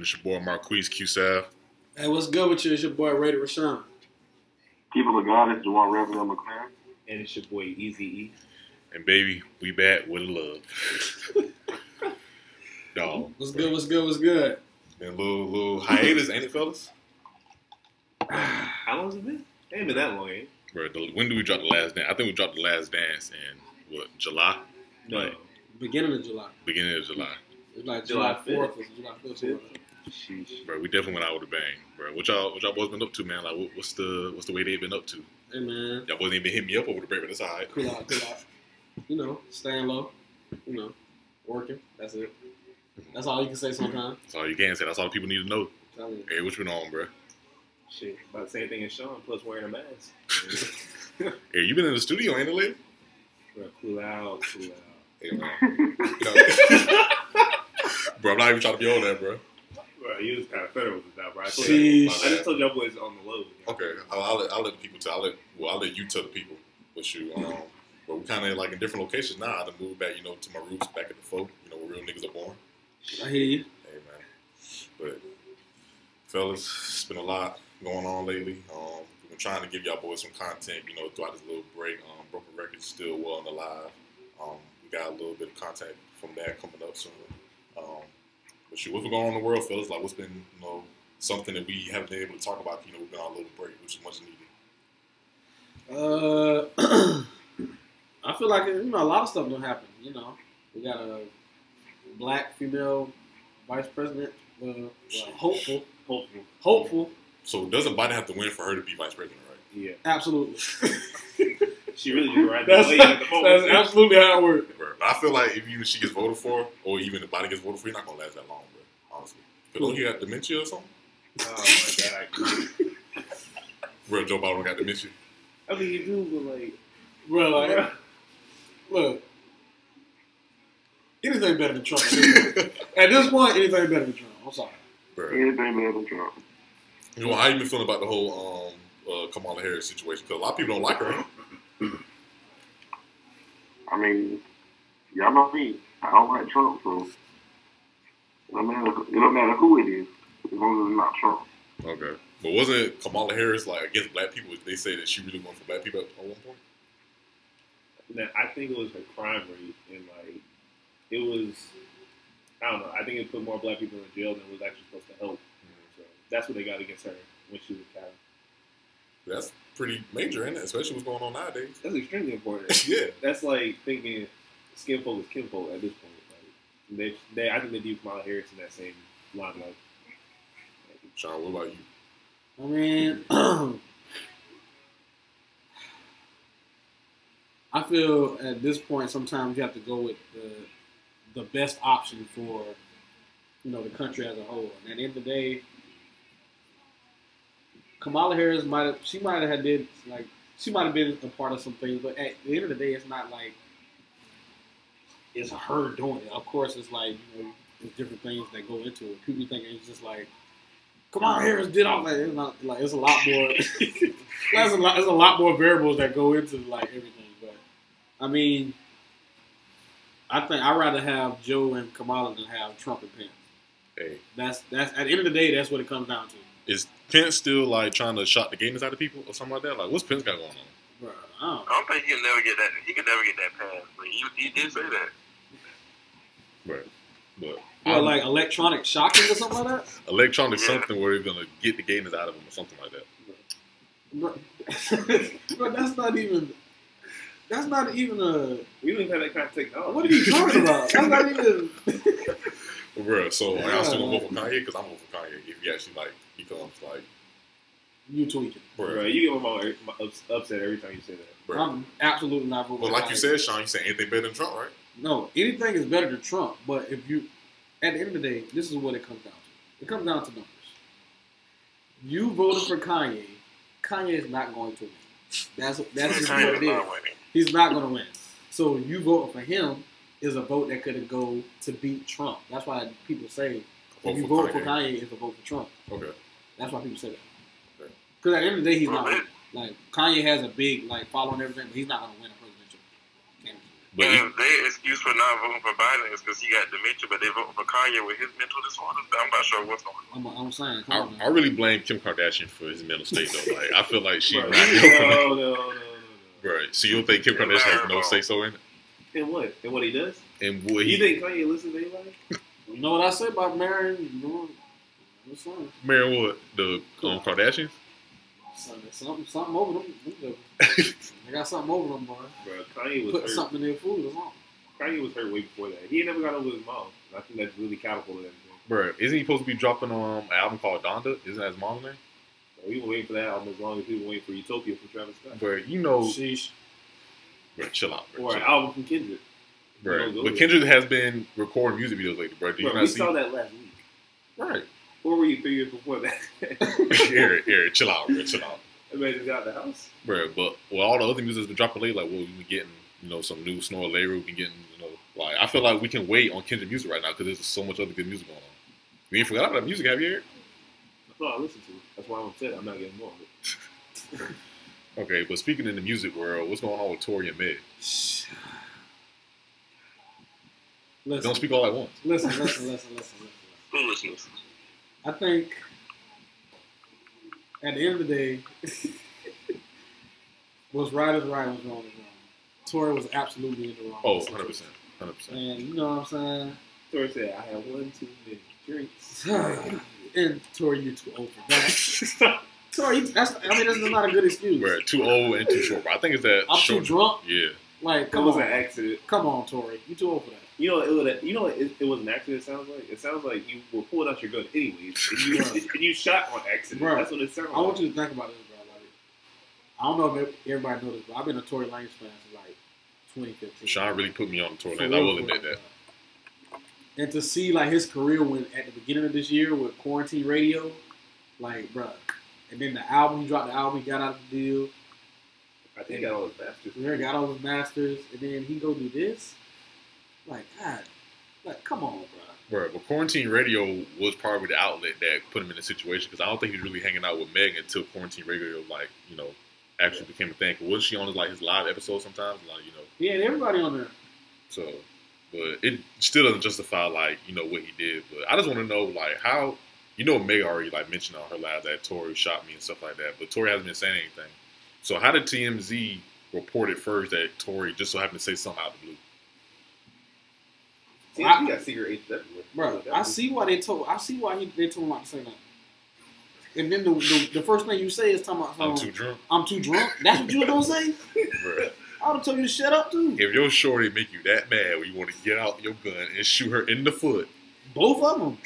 It's your boy Marquise QSAV. Hey, what's good with you? It's your boy Ray Rashawn. People of God, it's Juwan Reverend McLaren. And it's your boy Easy E. And baby, we back with love. Dog. What's bro. good, what's good, what's good? And little, little hiatus, ain't it, fellas? How long has it been? It ain't been that long, eh? Bro, the, when do we drop the last dance? I think we dropped the last dance in, what, July? No. Like, beginning of July. Beginning of July. Like July, July 4th or July 5th. Sheesh. Bro, we definitely went out with a bang, bro. What y'all, what y'all boys been up to, man? Like, what, what's the, what's the way they've been up to? Hey man, Y'all wasn't even hitting me up over the break, but it's all right. cool out, cool out. You know, staying low. You know, working. That's it. That's all you can say sometimes. That's all you can say. That's all the people need to know. Tell. Hey, what you been on, bro? Shit. About the same thing as Sean, plus wearing a mask. Hey, you been in the studio, ain't it, lady? Bro, cool out, cool out. Hey, man. Bro, I'm not even trying to be on that, bro. Bro, you was kind of federal with that, bro. I, told Sheesh. y'all- I just told y'all boys on the low. you know? Okay, I'll, I'll, let, I'll let the people tell. I'll let well, I'll let you tell the people. But you, um, but we kind of like in different locations now. I done moved back, you know, to my roots back at the folk. You know, where real niggas are born. I hear you. Hey man, but fellas, it's been a lot going on lately. Um, we've been trying to give y'all boys some content, you know, throughout this little break. Um, Broken Records still well and alive. Um, we got a little bit of content from that coming up soon. Um, but shoot, what's been going on in the world, fellas? Like, what's been, you know, something that we haven't been able to talk about? You know, we've been on a little break, which is much needed. Uh, I feel like you know a lot of stuff don't happen. You know, we got a black female vice president. Uh, well, hopeful, Hopeful. hopeful, So doesn't Biden have to win for her to be vice president, right? Yeah. absolutely. She really just right That's, there at the that's absolutely how it works. Bro, I feel like if even she gets voted for, or even the body gets voted for, you're not gonna last that long, bro. Honestly, because don't you got dementia or something? Oh my god. Bro, Joe Biden got dementia. I mean, you do, but like, Bro, like, look, anything better than Trump. At this point, At this point, anything better than Trump. I'm sorry. Bro, Anything better than Trump. you know how you been feeling about the whole um uh, Kamala Harris situation? Because a lot of people don't like her. Right? I mean, y'all know me. I don't like Trump, so it don't matter, it don't matter who it is, as long as it's not Trump. Okay, but wasn't Kamala Harris like against black people? They say that she really went for black people at one point. now, I think it was her crime rate, and like, it was, I don't know. I think it put more black people in jail than it was actually supposed to help. Mm-hmm. So that's what they got against her when she was a child. That's pretty major, isn't it? Especially what's going on nowadays. That's extremely important. yeah. That's like thinking skinfolk is kinfolk at this point. Like, they, they, I think they view Kamala Harris in that same limelight. Sean, what about you? I mean, I feel at this point sometimes you have to go with the the best option for you know the country as a whole. And at the end of the day, Kamala Harris might have she might have did like she might have been a part of some things, but at the end of the day, it's not like it's her doing it. Of course, it's like you know, there's different things that go into it. People think it's just like Kamala Harris did all that. It's not like it's a lot more. there's a lot. There's a lot more variables that go into like everything. But I mean, I think I'd rather have Joe and Kamala than have Trump and Pence. Hey, That's that's at the end of the day, that's what it comes down to. Is Pence still like trying to shot the gayness out of people or something like that? Like, what's Pence got going on? Bro, I don't. I don't think he'll never get that. He can never get that pass. But he, he did say that. Right. But Well, um, like electronic shocking or something like that. electronic Yeah. something where they're gonna get the gayness out of them or something like that. But, bro, that's not even. That's not even a. We don't even have that kind of technology. What are you talking about? That's not even. Bro, so are y'all still gonna vote for Kanye? Because I'm voting for Kanye if he actually like, You tweaking. bro. Bro, you get my mom my ups- upset every time you say that. bro. I'm absolutely not voting. But like you Kanye. said, Sean, you said anything better than Trump, right? No, anything is better than Trump. But if you, at the end of the day, this is what it comes down to. It comes down to numbers. You voted for Kanye. Kanye is not going to win. That's that's just what Kanye's it is. not winning. He's not going to win. So you vote for him. is a vote that could go to beat Trump. That's why people say Vote if you for vote for Kanye. Kanye, it's a vote for Trump. Okay. That's why people say that. Okay. Because at the end of the day, he's not it- like Kanye has a big like following everything, but he's not going to win a presidential candidate. But he- And their excuse for not voting for Biden is because he got dementia, but they vote for Kanye with his mental disorders. I'm not sure what's going on. I'm, I'm saying, I, on. I really blame Kim Kardashian for his mental state though. Like I feel like she's Bro, not no, no, no, no, no. Right. So you don't think Kim Kardashian has no say so in it? And what? And what he does? And what You he think Kanye listens to anybody? you know what I said about marrying? You know, what's saying? marrying what the um, Kardashians? Something, something, something over them. them jokers. They got something over them, boy. Bro, Kanye was Put hurt. something in their food or something. Kanye was hurt way before that. He ain't never got over his mom. I think that's really catapulted everything. Bro, isn't he supposed to be dropping um, an album called Donda? Isn't that his mom's name? So we been waiting for that album as long as we've been waiting for Utopia from Travis Scott. Bro, you know, Sheesh. bro, chill out, bro. Or an out. album from Kendrick. Bro, You don't go but. Kendrick has been recording music videos lately, bro. Do you Bro, we see? saw that last week. Right. Where were you three years before that? Eric, Eric, chill out, bro, chill out. Imagine got the house. Bro, but with all the other music that's been dropping lately, like, well, we been getting, you know, some new Snore Later, we been getting, you know, like, I feel like we can wait on Kendrick music right now because there's so much other good music going on. We ain't forgot about that music, have you, Eric? No, I listen to it. That's why I'm upset. I'm not getting more of it. Okay, but speaking in the music world, what's going on with Tory and Meg? Listen, Don't speak all at once. listen, listen, listen, listen, listen. Foolishness. I think at the end of the day, was right as right, was wrong is wrong. Tory was absolutely in the wrong. Oh, 100%. 100%. And you know what I'm saying? Tory said, I had one too many drinks. and Tory, you're too old for that. Tory, that's, I mean, that's not a good excuse. Bro, too old and too short, bro. I think it's that I'm too drunk. Yeah. Like, It come was on, an accident. come on, Tory, you too old for that. You know, it was, you know, it, it was an accident. It sounds like it sounds like you were pulling out your gun anyways, and you, and you shot on accident. Bro, That's what it sounds I want you to think about this, bro. Like, I don't know if everybody knows this, but I've been a Tory Lanez fan since like 2015. Sean really put me on the tour For. I will admit that. And to see like his career when at the beginning of this year with Quarantine Radio, like, bro, And then the album, he dropped the album, he got out of the deal. I think I got all his bastards. He got all his masters, and then he go do this. Like, God, like, come on, bruh. Bro, but quarantine radio was probably the outlet that put him in the situation because I don't think he was really hanging out with Meg until quarantine radio, like you know, actually became a thing. Wasn't she on his like his live episodes sometimes? Like you know, Yeah, and everybody on there. so. But it still doesn't justify like you know what he did. But I just want to know like how you know Meg already like mentioned on her live that Tory shot me and stuff like that, but Tory hasn't been saying anything. So how did TMZ report it first that Tory just so happened to say something out of the blue? See, I- he got secret agents everywhere. Bro, I see why they told. I see why he, they told him not to say that. And then the, the, the first thing you say is talking about I'm um, too drunk. I'm too drunk. That's what you were gonna say. Bruh. I would have told you to shut up too. If your shorty make you that mad where you want to get out your gun and shoot her in the foot, Both of them.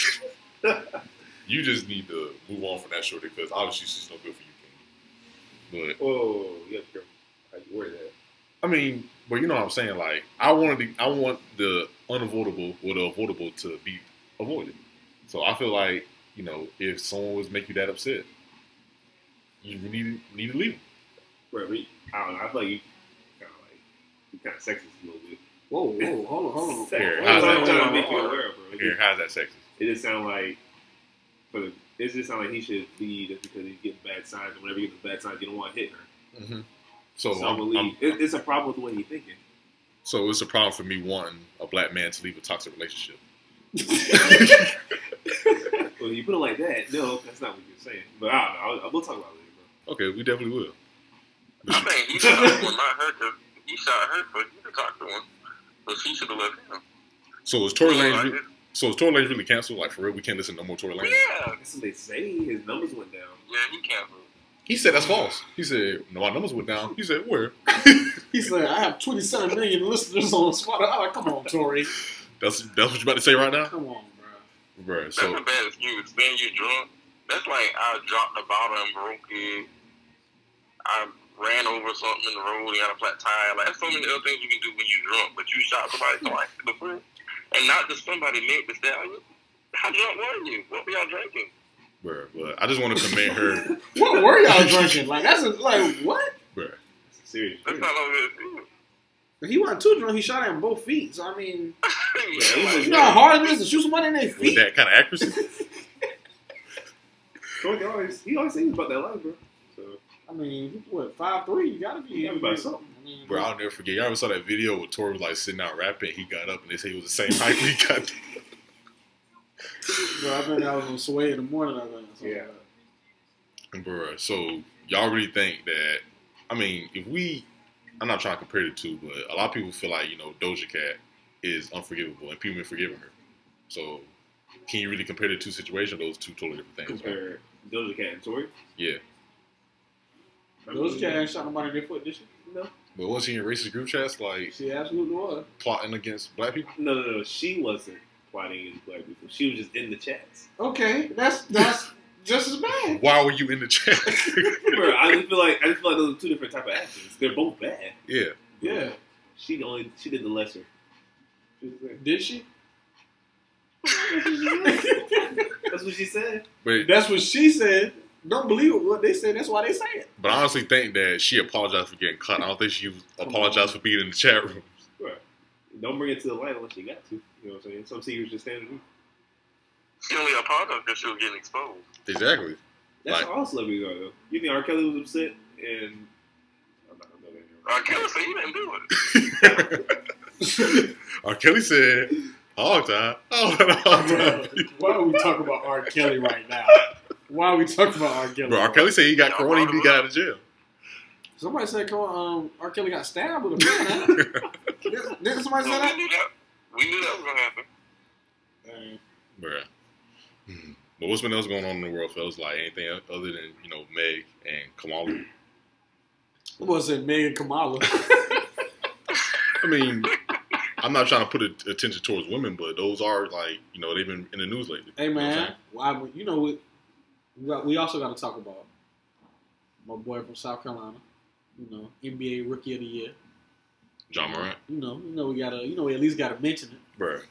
you just need to move on from that shorty because obviously she's no good for you, But Oh, you have to how you word that. I mean, but you know what I'm saying? Like, I wanted to, I want the unavoidable or the avoidable to be avoided. So I feel like you know, if someone was make you that upset, you need need to leave. Bro, we, I don't know. I feel like you kind of like you kind of sexist a little bit. Whoa, whoa, hold on, hold on. Here, how's what that? Trying to make you aware of, bro. Here, how's that sexist? It just sound like for the. It just sound like he should leave just because he's getting bad signs, and whenever he gets bad signs, you don't want to hit her. Mm-hmm. So, So, I'm- I'm, I'm- It, it's a problem with the way he's thinking. so it's a problem for me wanting a black man to leave a toxic relationship. Well, you put it like that, no, that's not what you're saying. But I don't know. I'll, we'll talk about it later, bro. Okay, we definitely will. I think he shot one, not her, 'cause he shot her, but he could talk to him. But she should have left him. So is Tory Lanez? Like, re- So is Tory Lanez really canceled? Like for real, we can't listen to no more Tory Lanez. yeah, That's what they say. His numbers went down. yeah, he canceled. He said that's false. He said no, my numbers went down. He said where? He said, I have 27 million listeners on Spotify. Like, come on, Tory. That's that's what you're about to say right now, Come on, bro. bro. That's So a bad excuse. Then you drunk. That's like I dropped the bottle and broke it. I ran over something in the road and got a flat tire. Like, there's so many other things you can do when you're drunk. But you shot somebody twice in the foot. And not just somebody meant to stab you. How drunk were you? What were y'all drinking? Bro, but I just want to commend her, What were y'all drinking? Like, that's a, like, what? bro. That's a serious. That's not no good. He wasn't too drunk. He shot at him both feet. So I mean, Yeah, you know how hard it is to shoot somebody in their With feet. that kind of accuracy. Troy always he always thinks about that life, bro. So I mean, what five three? You gotta be Yeah, something. I mean, Bro, I'll never forget. Y'all ever saw that video where Tory was like sitting out rapping? He got up and they say he was the same height when he got bro, I think I was on Sway in the morning. I think. So, Yeah. Bruh, so y'all really think that? I mean, if we, I'm not trying to compare the two, but a lot of people feel like you know Doja Cat is unforgivable and people been forgiving her. So, can you really compare the two situations? Those two totally different things. right? compare Doja Cat and Tory. Yeah, Those cats ain't shot nobody in their foot, did she? No. but was he in your racist group chats like She absolutely was. plotting against black people? No, no, no. She wasn't plotting against black people. She was just in the chats. Okay, that's that's just as bad. Why were you in the chat? Bro, I just feel like I just feel like those are two different type of actions. They're both bad. yeah, Yeah, She the only she did the lesser. She was there. did she? That's what she said. but That's what she said. Don't believe what they said. That's why they say it. but I honestly think that she apologized for getting caught. I don't think she apologized for being in the chat room. Right. Don't bring it to the light unless you got to. You know what I'm saying? Some secrets just stand to She only apologized because she was getting exposed. Exactly. That's Like- how all celebrities are, though. You think R. Kelly was upset and. I'm not gonna go there. R. Kelly said he didn't do it. R. Kelly said, "Hog time, hog time." Why are we talking about R. Kelly right now? Why are we talking about R. Kelly? Bro, R. Kelly said he got corona and he got out of jail. Somebody said come on, um, R. Kelly got stabbed with a pen. Huh? Didn't didn't somebody So say we that? knew that. We knew that was gonna happen. Bruh. Hmm. But what's been else going on in the world, fellas? Like anything other than you know Meg and Kamala? What was it, Meg and Kamala? I mean, I'm not trying to put attention towards women, but those are like you know they've been in the news lately. hey You know what I'm man, saying? why would- you know? We, we also got to talk about my boy from South Carolina. You know, NBA Rookie of the Year. Ja Morant, You know, you know we gotta, you know, we at least gotta mention it. bruh.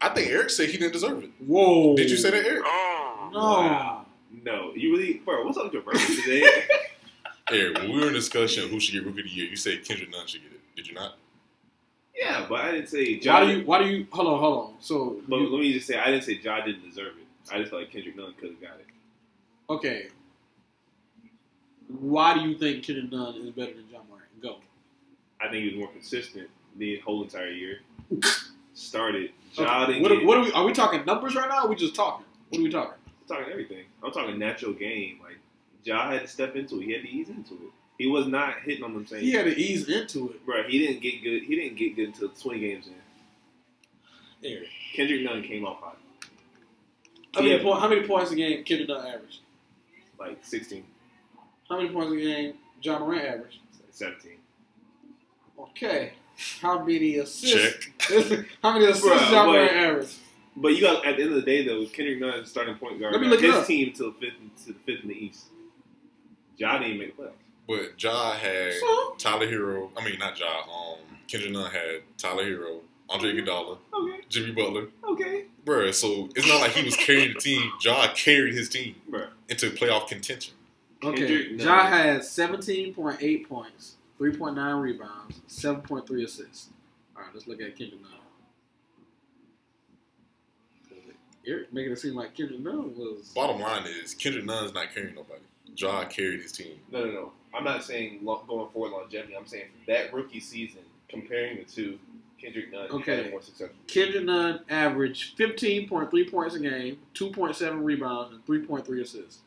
I think Eric said he didn't deserve it. Whoa! Did you say that, Eric? Oh. No. Wow. No. You really. Bro, what's up with your brother today? Eric, when we were in discussion of who should get Rookie of the Year, you said Kendrick Nunn should get it. Did you not? yeah, but I didn't say Why do you? Why do you? Hold on, hold on. So, But you- let me just say, I didn't say Ja didn't deserve it. I just felt like Kendrick Nunn could have got it. okay. Why do you think Kendrick Nunn is better than Ja Morant? Go. I think he was more consistent the whole entire year. Started. Okay, What, what are we? Are we talking numbers right now? Or are we just talking? What are we talking? I'm talking everything. I'm talking natural game. Like Ja had to step into it. He had to ease into it. He was not hitting on them saying, He had to ease into it. bro. He didn't get good. He didn't get good until 20 games in. Eric. Kendrick Nunn came off hot, How many, po- how many points a game Kendrick Nunn averaged? like 16, How many points a game Ja Morant averaged? 17. Okay. How many assists? Check. how many assists Bruh, Ja wait. Morant averaged? But you got at the end of the day though, Kendrick Nunn is starting point guard. Let me got look it his up. team to the fifth to the fifth in the East. Ja didn't make the playoffs. But Ja had So? Tyler Herro. I mean, not Ja. Um, Kendrick Nunn had Tyler Herro, Andre Iguodala, Okay, Jimmy Butler. okay, Bruh, so it's not like he was carrying the team. Ja carried his team bro. into playoff contention. Okay. Kendrick Ja Nunn. had 17.8 points, 3.9 rebounds, 7.3 assists. All right, let's look at Kendrick Nunn. Eric making it seem like Kendrick Nunn was. Bottom line is Kendrick Nunn's not carrying nobody. Ja carried his team. No, no, no. I'm not saying lo- going forward longevity. I'm saying for that rookie season, comparing the two, Kendrick Nunn Okay. had a more successful. Kendrick Nunn averaged 15.3 points a game, 2.7 rebounds, and 3.3 assists.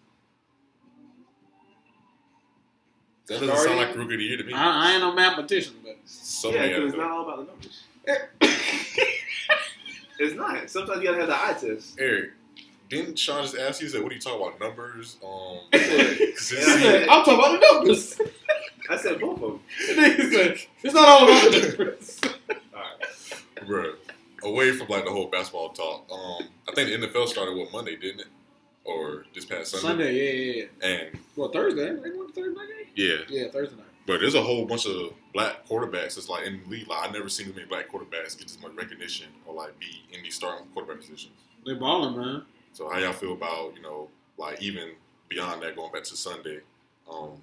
That doesn't sound like rookie of the year to me. I, I ain't no mathematician, but So yeah, many because it's not all about the numbers. it's not. Sometimes you gotta have the eye test. Eric, didn't Sean just ask you? He said, "What are you talking about? Numbers? Um, he consistency?" said, I'm talking about the numbers. I said both of them. Nigga said, it's not all about the numbers. All right. Bruh, away from like the whole basketball talk. Um, I think the NFL started what Monday, didn't it? Or this past Sunday? Sunday, yeah, yeah, yeah. And Well, Thursday. They went Thursday night yeah. Yeah, Thursday night. but there's a whole bunch of black quarterbacks that's like in the league. Like I never seen too many black quarterbacks get this much recognition or like be in these starting quarterback positions. They balling, man. So how y'all feel about you know like even beyond that going back to Sunday? Um,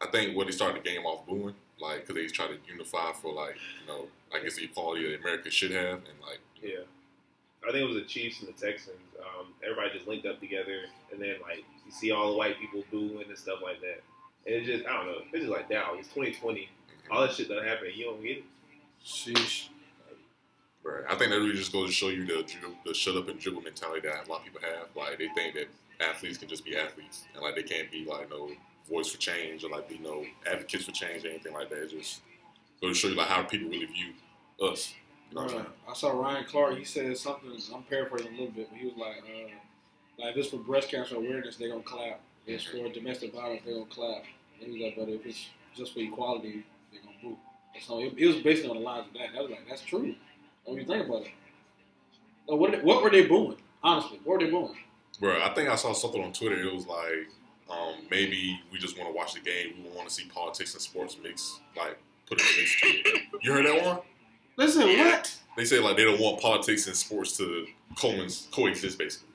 I think what they started the game off booing like because they try to unify for like you know I guess the equality that America should have, and like Yeah. I think it was the Chiefs and the Texans. Um, everybody just linked up together, and then like you see all the white people booing and stuff like that. And it's just I don't know. It's just like now it's 2020. All that shit done happened. You don't get it. Sheesh. Right. I think that really just goes to show you the, the shut up and dribble mentality that a lot of people have. Like they think that athletes can just be athletes, and like they can't be like no voice for change or like be no advocates for change or anything like that. It just goes to show you like how people really view us. You know what I'm Right. I saw Ryan Clark. He said something. I'm paraphrasing a little bit, but he was like, uh, "Like if it's for breast cancer awareness, they're gonna clap. If it's for domestic violence, they're gonna clap." And he was like, "But if it's just for equality, they're gonna boo." So it, it was basically on the lines of that. And I was like, "That's true." When you think about it, so what, did- what were they booing? Honestly, what were they booing? Bro, I think I saw something on Twitter. It was like um, maybe we just want to watch the game. We want to see politics and sports mix, like put in the mix. You heard that one? Listen, what? They say like they don't want politics and sports to co- coexist, basically.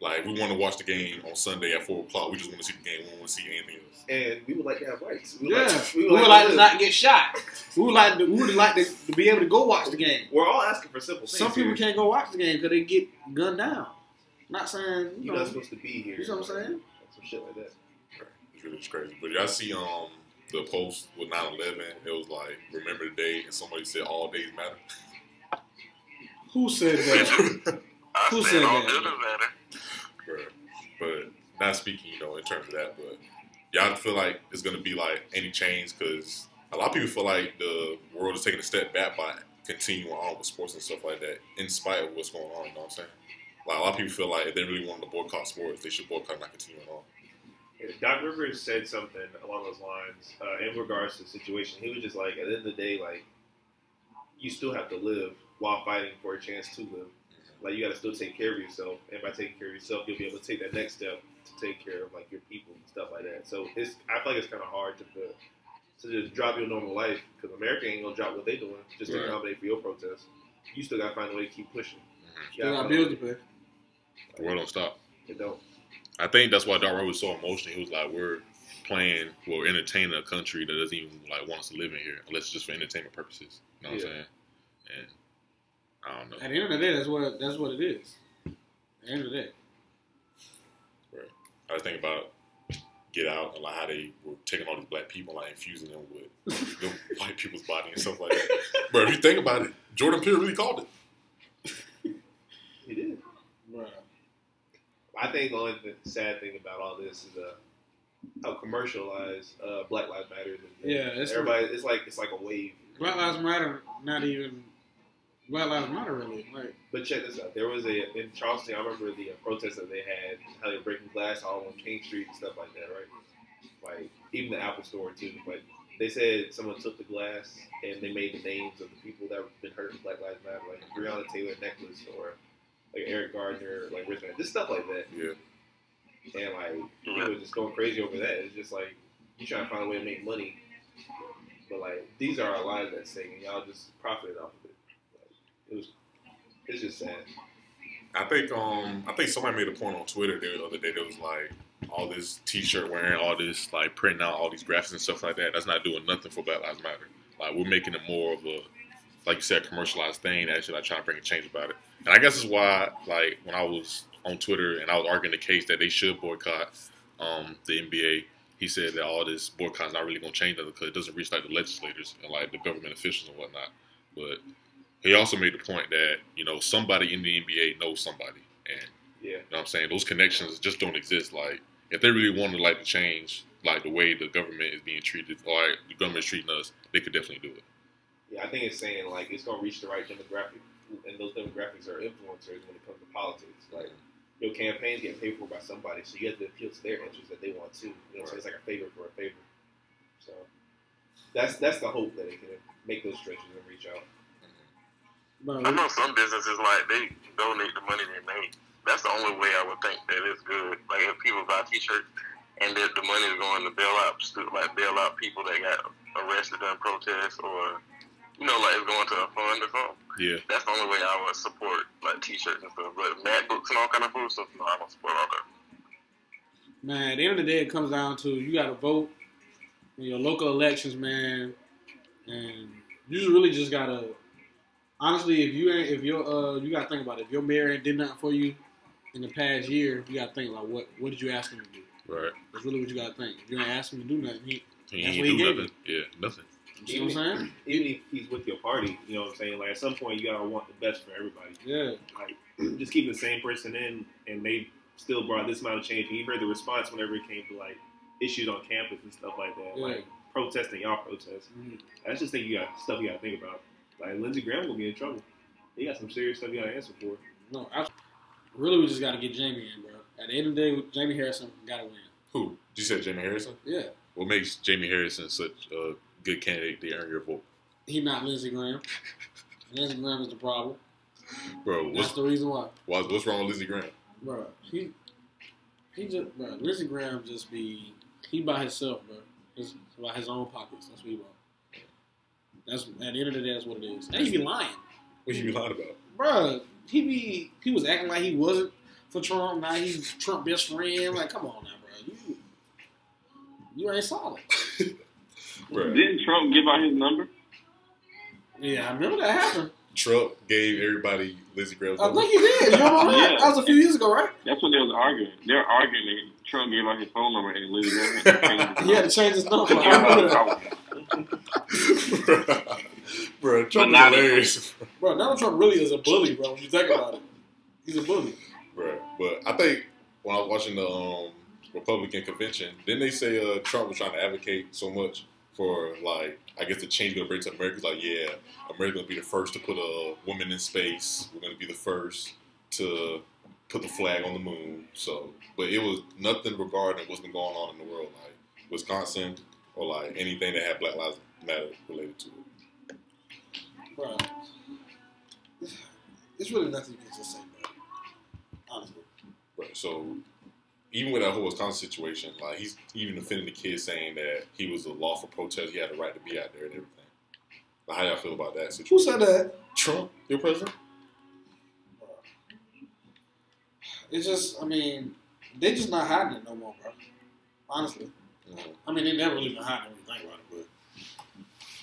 Like we want to watch the game on Sunday at four o'clock. We just want to see the game. We don't want to see anything else. And we would like to have rights. We would Yeah, like, we we would would like to not get shot. We would like to, we would like to, to be able to go watch the game. We're all asking for simple things. Some people here. can't go watch the game because they get gunned down. Not saying you You're know. not supposed to be here. You know what I'm saying? Some shit like that. It's really just crazy. But y'all see um the post with 9-11, It was like remember the day, and somebody said all days matter. Who said that? I Who said said all that? doesn't matter. Bruh. But not speaking, you know, in terms of that, but y'all feel like it's gonna be like any change because a lot of people feel like the world is taking a step back by continuing on with sports and stuff like that, in spite of what's going on. You know what I'm saying? Like a lot of people feel like if they really want to boycott sports, they should boycott, not continue on. Yeah, Doc Rivers said something along those lines uh, in regards to the situation. He was just like, at the end of the day, like, you still have to live while fighting for a chance to live. Like, you got to still take care of yourself, and by taking care of yourself, you'll be able to take that next step to take care of like your people and stuff like that. So it's, I feel like it's kind of hard to put, to just drop your normal life because America ain't gonna drop what they doing just to Right. accommodate for your protest. You still got to find a way to keep pushing. Mm-hmm. You Still gotta got find a bills to pay. The world don't stop. It don't. I think that's why Doc Rivers was so emotional. He was like, "We're playing, we're entertaining a country that doesn't even like want us to live in here, unless it's just for entertainment purposes." You know what Yeah. I'm saying? And I don't know. At the end of the day, that's what that's what it is. At the end of the day, Right. I was thinking about Get Out and like how they were taking all these black people and like infusing them with them white people's body and stuff like that. But if you think about it, Jordan Peele really called it. He did. Bruh. I think the only th- sad thing about all this is uh, how commercialized uh, Black Lives Matter is. Yeah, it's everybody. It's like it's like a wave. Black Lives Matter. Not even Black Lives Matter really. Like But check this out. There was a in Charleston. I remember the uh, protest that they had, how they were breaking glass all on King Street and stuff like that, right? Like even the Apple Store too. But they said someone took the glass and they made the names of the people that have been hurt in Black Lives Matter, like Breonna Taylor necklace or like Eric Garner, like Richmond, just stuff like that. Yeah. And like people were just going crazy over that. It's just like you trying to find a way to make money, but like these are our lives at stake, and y'all just profited off of it. It was, it's just sad. I think um I think somebody made a point on Twitter the other day that was like all this T-shirt wearing, all this like printing out all these graphics and stuff like that. That's not doing nothing for Black Lives Matter. Like we're making it more of a like you said commercialized thing. Actually, like trying to bring a change about it. And I guess is why like when I was on Twitter and I was arguing the case that they should boycott um the NBA. He said that all this boycott is not really going to change nothing because it doesn't reach like the legislators and like the government officials and whatnot. But he also made the point that you know somebody in the NBA knows somebody, and Yeah, you know what I'm saying those connections just don't exist. Like if they really wanted like to change like the way the government is being treated, or like, the government is treating us, they could definitely do it. yeah. I think it's saying like it's gonna reach the right demographic, and those demographics are influencers when it comes to politics. Like your campaign's get paid for by somebody, so you have to appeal to their interests that they want to. You know, so it's like a favor for a favor. So that's that's the hope that it can make those stretches and reach out. Bro, I know some businesses like they donate the money they make. That's the only way I would think that it's good. Like if people buy T-shirts and that the money is going to bail out, stu- like bail out people that got arrested during protests, or you know, like it's going to a fund or something. Yeah, That's the only way I would support like T-shirts and stuff. But MacBooks and all kind of food stuff, no, I don't support all that. man, at the end of the day, it comes down to you got to vote in your local elections, man. and you really just gotta. Honestly, if you ain't, if you're, uh, you gotta think about it. If your mayor ain't did nothing for you in the past year, you gotta think like, what, what did you ask him to do? Right. That's really what you gotta think. If you ain't ask him to do nothing, he, He That's ain't what he do gave nothing. Yeah, nothing. you see what I'm saying? Even if he's with your party, you know what I'm saying? Like at some point, you gotta want the best for everybody. Yeah. Like just keeping the same person in, and they still brought this amount of change. And you heard the response whenever it came to like issues on campus and stuff like that, Yeah. like protesting y'all protest. Mhm. That's just thing you got stuff you gotta think about. Like Lindsey Graham will be in trouble. He got some serious stuff he gotta answer for. No, I, really, we just gotta get Jamie in, bro. At the end of the day, Jamie Harrison gotta win. Who? You said Jamie Harrison? Yeah. What makes Jamie Harrison such a good candidate to earn your vote? He not Lindsey Graham. Lindsey Graham is the problem. Bro, That's what's the reason why. what's, what's wrong with Lindsey Graham? Bro, he he just bro, Lindsey Graham just be he by himself, bro. His by his own pockets. That's what he want. That's at the end of the day, that's what it is. And he be lying, What you be lying about? bro. He be he was acting like he wasn't for Trump. Now he's Trump best friend. Like, come on now, bro. You you ain't solid. Bro, Didn't Trump give out his number? Yeah, I remember that happened. Trump gave everybody Lindsey Graham's I number. think he did. You remember that? Yeah. That was a few years ago, right? That's what they was arguing. They were arguing that Trump gave out his phone number and Lindsey Graham had to change his He had to change his number. I remember that. bro, Trump is hilarious. Bro, Donald Trump really is a bully, bro. When you think about it, he's a bully. Bro, but I think when I was watching the um, Republican convention, didn't they say uh, Trump was trying to advocate so much for like I guess the change gonna bring to America? It's like, yeah, America's gonna be the first to put a woman in space. We're gonna be the first to put the flag on the moon. So, but it was nothing regarding what's been going on in the world, like Wisconsin or like anything that had Black Lives Matter related to it. Bro, it's really nothing you can just say, bro. Honestly. Right. So even with that whole Wisconsin situation, like he's even defending the kid saying that he was a lawful protest, he had the right to be out there and everything. But how y'all feel about that situation? Who said that? Trump, your president? It's just, I mean, they're just not hiding it no more, bro. Honestly. Mhm. I mean, they never really been hiding it when you think about it, but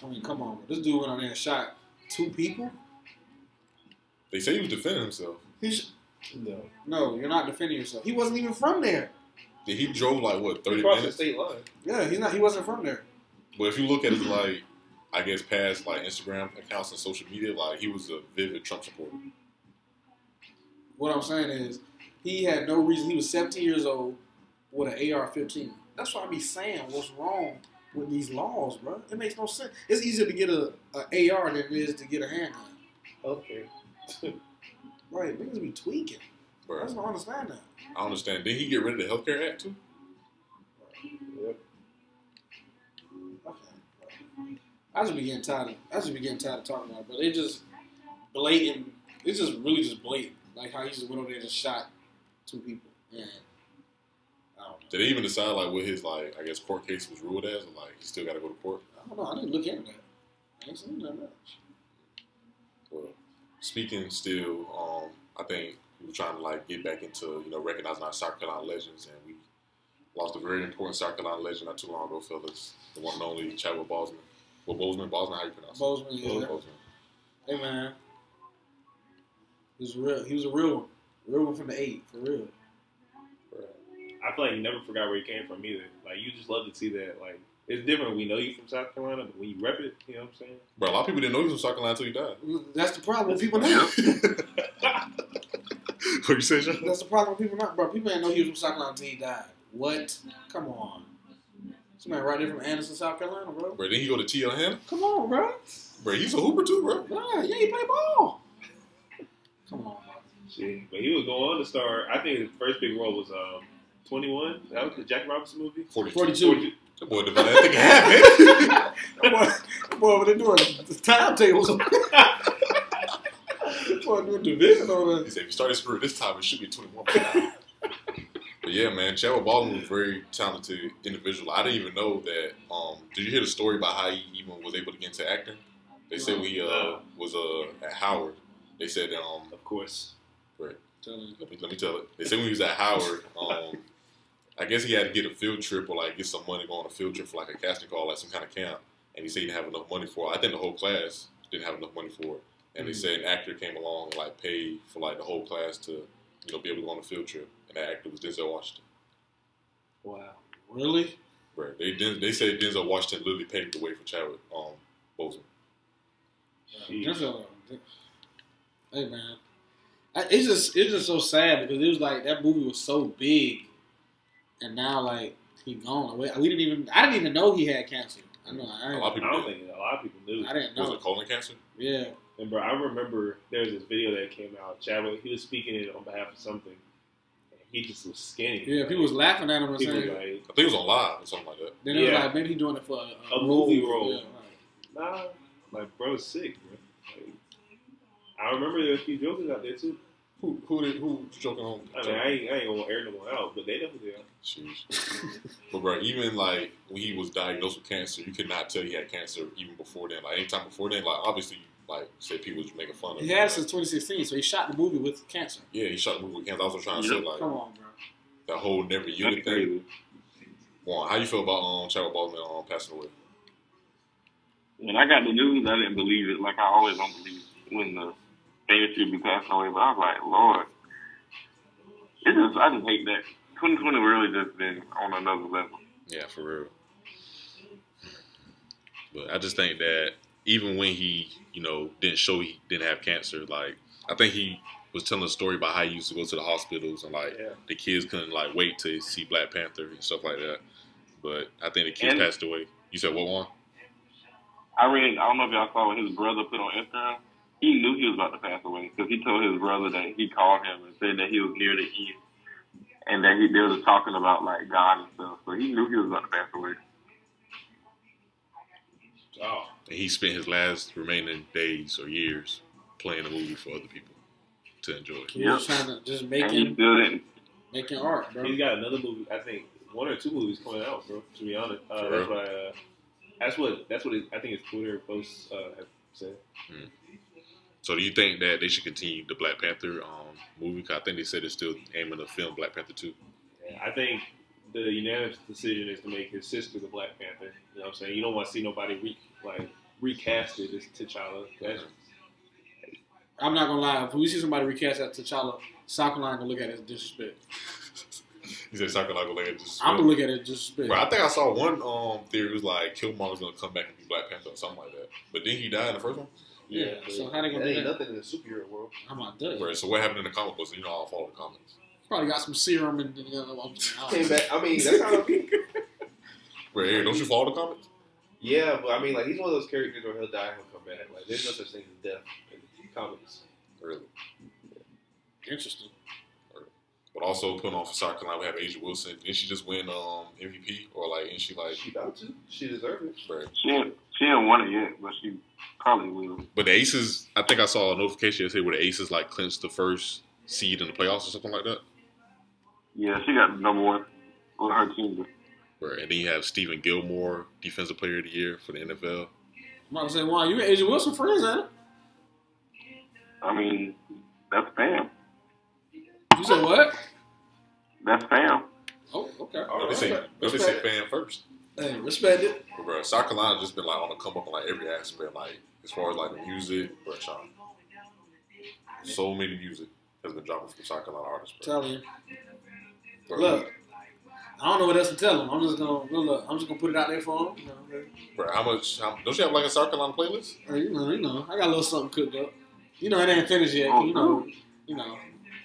I mean, come on. This dude went on there and shot two people. They say he was defending himself. He sh- No. no, you're not defending yourself. He wasn't even from there. Did he drove like what thirty Across the state line. Yeah, he's not. He wasn't from there. But if you look at his like, I guess past like Instagram accounts and social media, like he was a vivid Trump supporter. What I'm saying is, he had no reason. He was 17 years old with an AR-15. That's why I be saying, what's wrong with these laws, bro? It makes no sense. It's easier to get a, a AR than it is to get a handgun. Okay. Right? Niggas be tweaking. I Bro, just don't understand that. I understand. Did he get rid of the Health Care Act too? Yep. Okay. I just be getting tired. Of, I just be getting tired of talking about it, but it just blatant. It's just really just blatant. Like how he just went over there and just shot two people. And I don't know. Did they even decide like what his like I guess court case was ruled as, or like he still got to go to court? I don't know. I didn't look into that. I ain't seen that much. Well, speaking still, um, I think we were trying to like get back into you know recognizing our South Carolina legends, and we lost a very important South Carolina legend not too long ago, fellas. The one and only Chadwick Boseman. Well, Boseman, Boseman, how you pronounce it? yeah. Boseman. Hey man, he was real. He was a real one. Real one from the eight, for real. I feel like you never forgot where you came from either. Like you just love to see that. Like it's different. We know you from South Carolina, but when you rep it, you know what I'm saying? Bro, a lot of people didn't know he was from South Carolina until he died. That's the problem. People know. what you say, Sean? That's the problem. People not, bro. People didn't know he was from South Carolina until he died. What? Come on. This man right there from Anderson, South Carolina, bro. Bro, then he go to T.L. Hanna. Come on, bro. Bro, he's a hooper too, bro. Yeah, yeah, he play ball. Come on, bro. Shit. But he was going on to start. I think his first big role was um 21. That was the Jackie Robinson movie. 42. 42. That boy divided that thing in half, man. boy, boy, what they doing? The timetables. boy, doing division on He that. said, if you start his career this time, it should be 21. but yeah, man, Chadwick Baldwin was a very talented individual. I didn't even know that. Um, did you hear the story about how he even was able to get into acting? They said when he uh, No. was uh, at Howard, they said, um, Of course. Tell you. let me, let me tell it. They said when he was at Howard, um, I guess he had to get a field trip or like get some money to go on a field trip for like a casting call, like some kind of camp. and he said he didn't have enough money for it. I think the whole class didn't have enough money for it, and they Mhm. said an actor came along and like paid for like the whole class to you know be able to go on a field trip, and that actor was Denzel Washington. Wow. Really? Right? They they said Denzel Washington literally paved the way for Chadwick um, Boseman. Denzel- Hey man, I- it's just it's just so sad because it was like that movie was so big, and now like he gone. We, we didn't even I didn't even know he had cancer. I know I, A lot of I people don't think a lot of people knew. I didn't know. Was know. it colon cancer? Yeah, And bro, I remember there was this video that came out. Chadwick, he was speaking it on behalf of something. He just was skinny. yeah. People was laughing at him and People saying. like, I think it was on live or something like that. Then it was Yeah. like maybe he doing it for a, A movie role. Yeah, right. nah, like bro's sick, bro. Like, I remember there was a few jokers out there too. Who who did who was joking on? I mean, I ain't, I ain't gonna air them out, but they know who they are. Jeez. but bro, even like when he was diagnosed with cancer, you could not tell he had cancer even before then. Like anytime before then, like obviously, like say people was making fun of He him. had it since 2016, so he shot the movie with cancer. Yeah, he shot the movie with cancer. I was trying to say like Come on, bro. that whole never That's unit thing. crazy. Juan, how you feel about um Chadwick Boseman um passing away? When I got the news, I didn't believe it. Like I always don't believe when the baby should be passing away. But I was like, Lord, it just I just hate that. 2020 really just been on another level. Yeah, for real. But I just think that even when he, you know, didn't show he didn't have cancer, like I think he was telling a story about how he used to go to the hospitals and like Yeah. the kids couldn't like wait to see Black Panther and stuff like that. But I think the kids And- passed away. You said what one? I read, I don't know if y'all saw what his brother put on Instagram. He knew he was about to pass away because he told his brother that he called him and said that he was near the end and that he they was talking about like God and stuff. So he knew he was about to pass away. Oh, And he spent his last remaining days or years playing a movie for other people to enjoy. He was trying to just And he making still didn't. making art, bro. he's got another movie. I think one or two movies coming out, bro. To be honest, uh, that's real? what I, uh, that's what that's what it, I think his Twitter posts uh, have said. So do you think that they should continue the Black Panther um, movie? 'Cause I think they said they're still aiming to film Black Panther 2. Yeah, I think the unanimous decision is to make his sister the Black Panther. You know what I'm saying? You don't want to see nobody re, like recast it as T'Challa. That's, I'm not gonna lie. If we see somebody recast that T'Challa, South Line gonna look at it as disrespect. He said something like, like just. I'm gonna look at it as disrespect. Bro, I think I saw one um theory was like Killmonger's gonna come back and be Black Panther or something like that. But then he died in the first one. Yeah, but so how they gonna that do ain't that? nothing in the superhero world. I'm not done. Right. So what happened in the comic books? You know, I'll follow the comics. Probably got some serum and you know, I'm just- I don't Came back. I mean, that's kind of Wait, Eric, don't you follow the comics? yeah, but I mean, like he's one of those characters where he'll die and he'll come back. Like there's no such thing as death in comics. Really? Interesting. But also putting on for South Carolina, we have A'ja Wilson. Didn't she just win um MVP or like? And she like? She about to. She deserves it. Right. She ain't, she ain't won it yet, but she probably will. But the Aces, I think I saw a notification yesterday where the Aces like clinched the first seed in the playoffs or something like that. Yeah, she got number one on her team. Right. And then you have Stephon Gilmore, Defensive Player of the Year for the NFL. I'm about to say, wow, you and A'ja Wilson friends, ain't it? I mean, that's fam. You said what? That's fam. Oh, okay. No, they say, no, they say fan first. Hey, respect it. But bro, South Carolina just been like on the come up in like every aspect, like as far as like the music, bro, Sean. So many music has been dropping from South Carolina artists, bro. Telling you. Bro, Look, I don't know what else to tell them. I'm just gonna look. I'm just gonna put it out there for them. You know, bro, how much? How, don't you have like a South Carolina playlist? hey, you know, you know. I got a little something cooked up. You know, it ain't finished yet. Oh, You know, you know,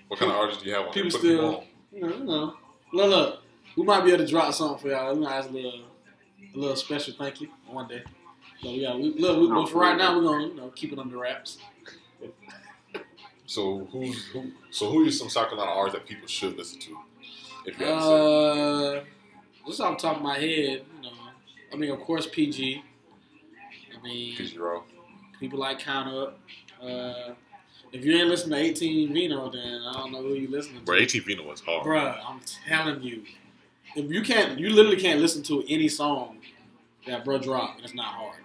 What kind of artists do you have on? People Put them still- on. You know, you know. Look, look. We might be able to drop something for y'all. We might have a little, a little special thank you one day. So yeah, we look. We, but for right now, we're gonna you know keep it under wraps. So who's who? So who are some South Carolina artists that people should listen to? If you. Uh, just off the top of my head, you know, I mean, of course, PG. I mean, PG Rowe. people like Count Up. Uh, if you ain't listening to 18 Vino, then I don't know who you listening to. Bro, AT Vino was hard. Bro, I'm telling you, if you can't, you literally can't listen to any song that bro drop, and it's not hard.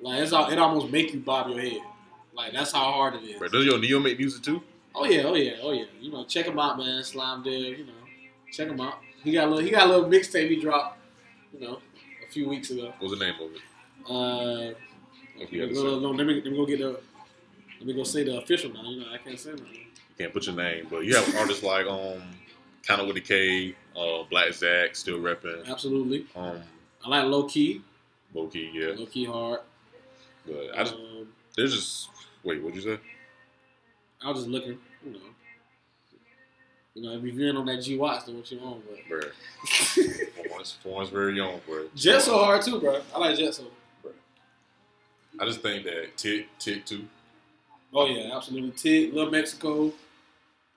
Like it's all, it almost make you bob your head. Like that's how hard it is. Bro, does your Neo make music too? Oh yeah, oh yeah, oh yeah. You know, check him out, man. Slime Dev, you know, check him out. He got a little, he got a little mixtape he dropped, you know, a few weeks ago. What's the name of it? Uh, If you had to no, say. no, no, let me let me go get the let me go say the official now. You know, I can't say that. Can't put your name, but you have artists like um, kind of with the K, uh, Black Zach still repping. Absolutely, Um, I like low key, Low key, yeah. low key hard. But I just, Um, there's just wait, what'd you say? I was just looking, you know. You know, if you're in on that G Watts, then what you on, but Bruh, Florence, Florence very young, bro. Jet so hard too, bro. I like Jet so. I just think that Tick, Tick too. Oh yeah, absolutely. Tig, Little Mexico.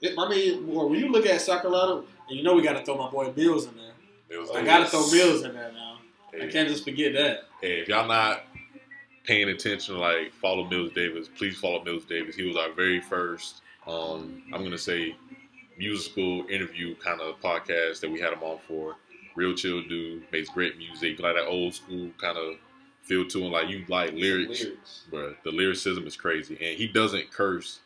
It, I mean, when you look at Sacramento, and you know we got to throw my boy Bills in there. I got to throw Bills in there now. I can't just forget that. hey, if y'all not paying attention, like follow Mills Davis, please follow Mills Davis. He was our very first, um, I'm gonna say, musical interview kind of podcast that we had him on for. Real chill dude, makes great music, like that old school kind of feel to him. Like you like lyrics, Lyrics. but the lyricism is crazy, and he doesn't curse.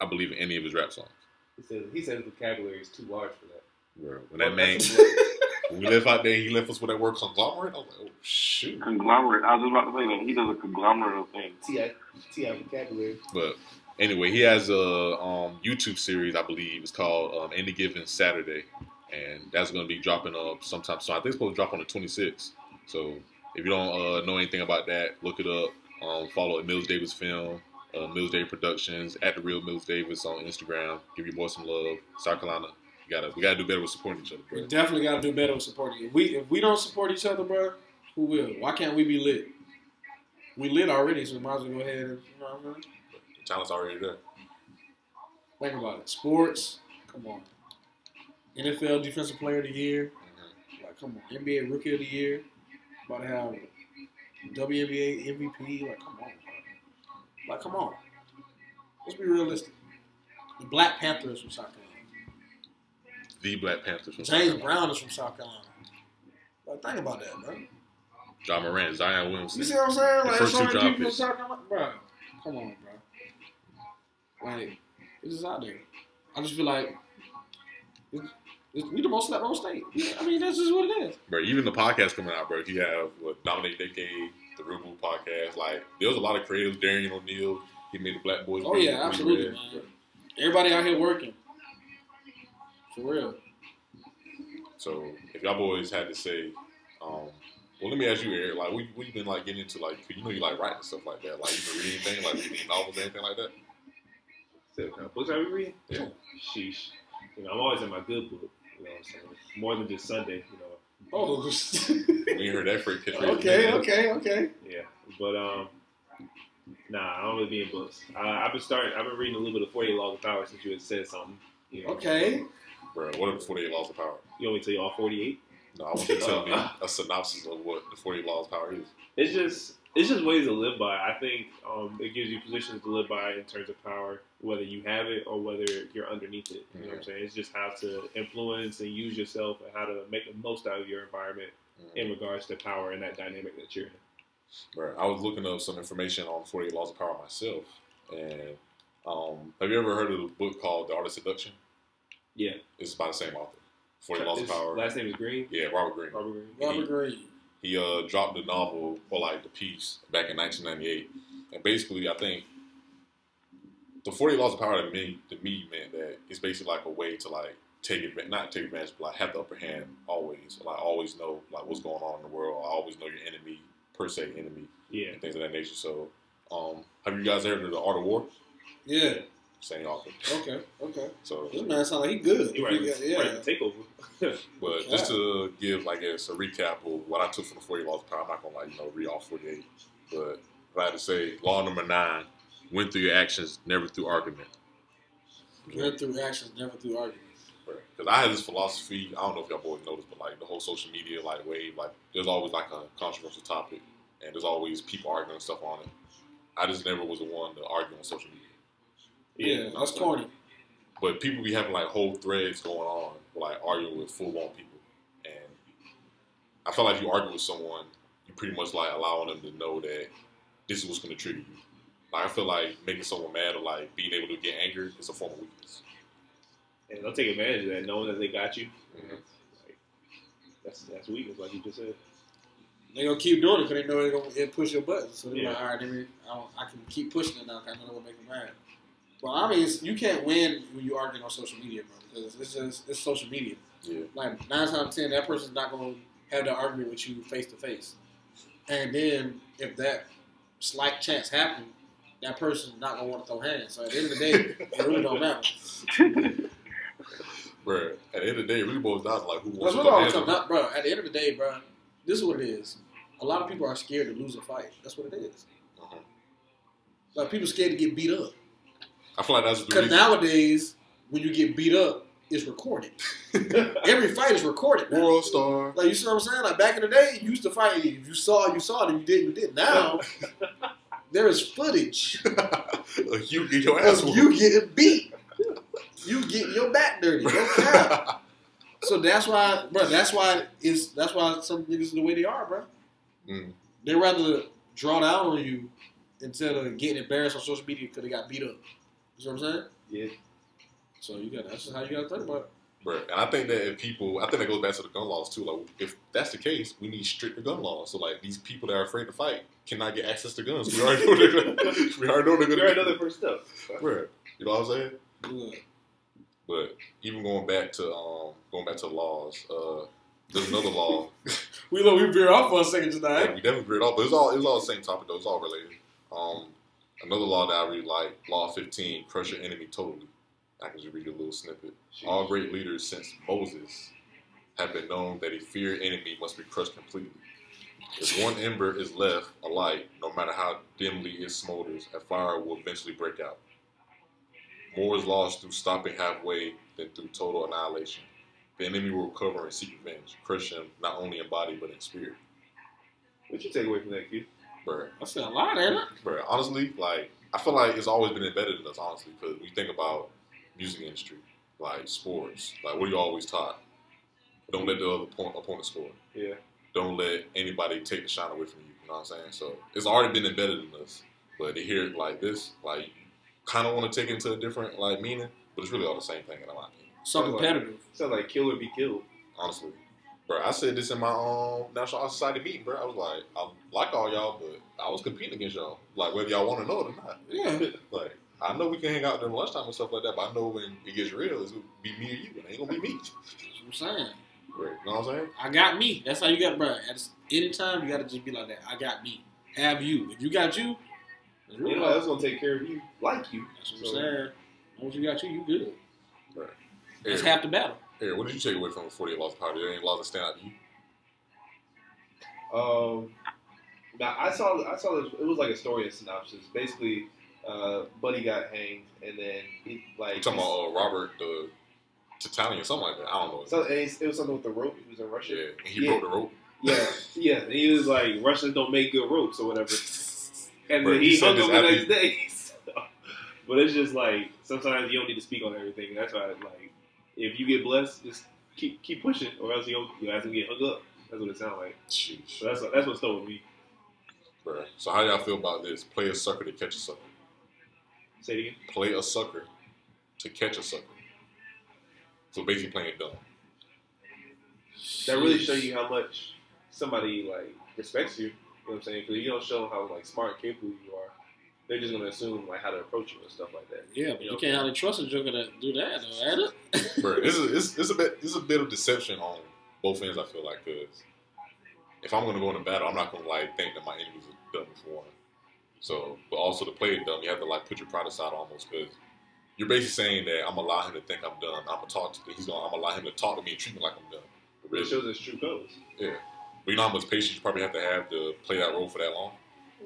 I believe in any of his rap songs. He said he said his vocabulary is too large for that. Bro, when that man, when we left out there, he left us with that word conglomerate. I was like, oh shoot. Conglomerate. I was just about to say that he does a conglomerate of things. Ti Ti vocabulary. But anyway, he has a um, YouTube series, I believe, it's called um, Any Given Saturday, and that's going to be dropping up sometime soon. I think it's supposed to drop on the 26th. So if you don't uh, know anything about that, look it up. Um, follow at Mills Davis Film, uh, Mills Davis Productions, at the Real Mills Davis on Instagram. Give your boy some love. South Carolina, you gotta we gotta do better with supporting each other. We definitely got to do better with supporting. If we if we don't support each other, bro, who will? Why can't we be lit? We lit already, so we might as well go ahead and you know what I'm saying. The talent's already there. Think about it. Sports, come on. NFL Defensive Player of the Year, like come on. NBA Rookie of the Year, about to have WNBA MVP. Like come on, bro. Like come on. Let's be realistic. The Black Panther is from South Carolina. The Black Panthers. from South James. Brown is from South Carolina. Like think about that, bro. Ja Morant, Zion Williamson. You see what I'm saying? Like, first two people from. South Carolina, bro. Come on, bro. Like, it's just out there. I just feel like we the most slept on state. Yeah, I mean, that's just what it is. bro. Even the podcast coming out, bro. You have what Dominic Decade, the Real Blue podcast. Like there was a lot of creatives. Darian O'Neal, he made the Black Boys. Oh yeah, absolutely, Red. man. Everybody out here working for real. So if y'all boys had to say, um, well, let me ask you, Eric. Like, we what you been like getting into? like you know you like writing stuff like that. Like, you been reading anything, like reading novels, or anything like that? So, what kind of books are we reading? Yeah. Sheesh. You know, I'm always in my good book. You know, so more than just Sunday. You know. Oh, We heard that for catchphrase. okay, okay, okay. Yeah, but um, nah, I don't really be in books. Uh, I've been starting. I've been reading a little bit of Forty Eight Laws of Power since you had said something. You know, Okay. Bro, what are the 48 Laws of Power? You want me to tell you all forty eight? No, I want you to tell me a synopsis of what the 48 Laws of Power is. It's just it's just ways to live by. I think um, it gives you positions to live by in terms of power, whether you have it or whether you're underneath it. You know what I'm saying? It's just how to influence and use yourself and how to make the most out of your environment in regards to power and that dynamic that you're in. Right. I was looking up some information on 48 Laws of Power myself. And um, have you ever heard of the book called The Art of Seduction? Yeah. It's by the same author. 48 Laws of Power. Last name is Greene. Yeah, Robert Greene. Robert Greene. Robert Greene. He uh, dropped the novel, or like the piece, back in 1998. And basically, I think the 40 Laws of Power to me, to me meant that it's basically like a way to like take advantage, not take advantage, but like have the upper hand always. Like always know like what's going on in the world. I always know your enemy, per se enemy, Yeah. and things of that nature. So, um, have you guys ever heard of the Art of War? Yeah. Same author. Okay. Okay. So, This man sound like he good. He right. Yeah. Yeah. Right. Takeover. but just to give, like, I guess, a recap of what I took from the 48 Laws of Power, I'm not gonna like you know read all 48, but if I had to say, law number nine: win through your actions, never through argument. Went through actions, never through arguments. Because I had this philosophy. I don't know if y'all boys noticed, but like the whole social media like wave, like there's always like a controversial topic, and there's always people arguing stuff on it. I just never was the one to argue on social media. Yeah, that's corny. But people be having like whole threads going on, like arguing with full blown people, and I feel like if you argue with someone, you pretty much like allowing them to know that this is what's going to trigger you. Like I feel like making someone mad or like being able to get angry is a form of weakness. And they'll take advantage of that, knowing that they got you. Mhm. Like, that's that's weakness, like you just said. They gonna keep doing it because they know they're gonna push your buttons. So they're Yeah. like, all right, let me, I, don't- I can keep pushing it now because I know it'll make them mad. Well, I mean, it's, you can't win when you arguing on social media, bro. Because it's just it's social media. Yeah. Like nine times out of ten, that person's not gonna have that argument with you face to face. And then if that slight chance happens, that person's not gonna want to throw hands. So at the end of the day, it really don't matter. Bro, at the end of the day, it really boils down to like who wants That's to what go I'm hands talking on. about, bro. At the end of the day, bro, this is what it is. A lot of people are scared to lose a fight. That's what it is. Uh-huh. Like people scared to get beat up. I feel like that's Because nowadays, when you get beat up, it's recorded. Every fight is recorded. now. World star. Like you see what I'm saying? Like back in the day, you used to fight. If you saw, you saw it. If you didn't, you didn't. Now there is footage you get your ass you getting beat. You get your back dirty. So that's why, bro. That's why it's that's why some niggas are the way they are, bro. Mm. They rather draw down on you instead of getting embarrassed on social media because they got beat up. You know what I'm saying? Yeah. So you got that's just how you got to think about it. Right. And I think that if people, I think that goes back to the gun laws too. Like, if that's the case, we need stricter gun laws. So, like, these people that are afraid to fight cannot get access to guns. We already know they're gonna. We already know they're You're gonna. another first step. Right. You know what I'm saying? Good. But even going back to um, going back to laws, uh, there's another law. We look, we veer off for a second tonight. Yeah, we definitely veered off, but it's all it's all the same topic though. It's all related. Um, another law that I really like, Law 15, crush your enemy totally. I can just read you a little snippet. All great leaders since Moses have been known that a feared enemy must be crushed completely. If one ember is left alight, no matter how dimly it smolders, a fire will eventually break out. More is lost through stopping halfway than through total annihilation. The enemy will recover and seek revenge, crush him not only in body but in spirit. What you take away from that, kid? Bruh, I said a lot, ain't it? Bro, honestly, like I feel like it's always been embedded in us, honestly, because we think about music industry, like sports, like what are you always taught? Don't let the other opponent, opponent score. Yeah. Don't let anybody take the shine away from you. You know what I'm saying? So it's already been embedded in us. But to hear it like this, like, kind of want to take it into a different like meaning, but it's really all the same thing in my opinion. So Sounds like- competitive. Sounds like kill or be killed. Honestly, bro, I said this in my um National Society meeting, bro. I was like, I like all y'all, but I was competing against y'all, like whether y'all want to know it or not. Yeah. Like, I know we can hang out during lunchtime and stuff like that, but I know when it gets real, it's gonna be me or you. It ain't gonna be me. That's what I'm saying. Right. You know what I'm saying? I got me. That's how you got, bro. At any time, you got to just be like that. I got me. Have you. If you got you, that's real. Anybody else gonna take care of you like you. That's what I'm So- saying. Once you got you, you good. That's Eric, half the battle. Eric, what did you take away from the 48 Laws of Power? There ain't laws that stand out to you? Um, now I saw I saw this. It was like a story synopsis. Basically, uh, Buddy got hanged, and then he like You talking about uh, Robert the Titanian, something like that. I don't know. So, and it was something with the rope. He was in Russia. yeah, and he Yeah. broke the rope. Yeah, yeah. And he was like, Russians don't make good ropes or whatever. And Bro, then he he hung up the next day. So- but it's just like sometimes you don't need to speak on everything. That's why, I like, if you get blessed, just keep keep pushing, or else you'll you have to get hung up. That's what it sounds like. So that's what, that's what stole with me. Bro. So how y'all feel about this? Play a sucker to catch a sucker. Say it again. Play a sucker to catch a sucker. So basically playing dumb. That really shows you how much somebody like respects you. You know what I'm saying? Because you don't show how like smart and capable you are. They're just gonna assume like how to approach you and stuff like that. Yeah, but You you know? can't hardly trust a joker to do that, though, ain't it? Bro, this is it's, it's a bit it's a bit of deception on both ends. I feel like because if I'm gonna go into battle, I'm not gonna like think that my enemies are dumb for one. So, but also to play it dumb, you have to like put your pride aside almost because you're basically saying that I'm gonna allow him to think I'm dumb. I'm gonna talk to he's gonna I'm gonna allow him to talk to me and treat me like I'm dumb. But It shows his true colors. yeah. But you know how much patience you probably have to have to play that role for that long.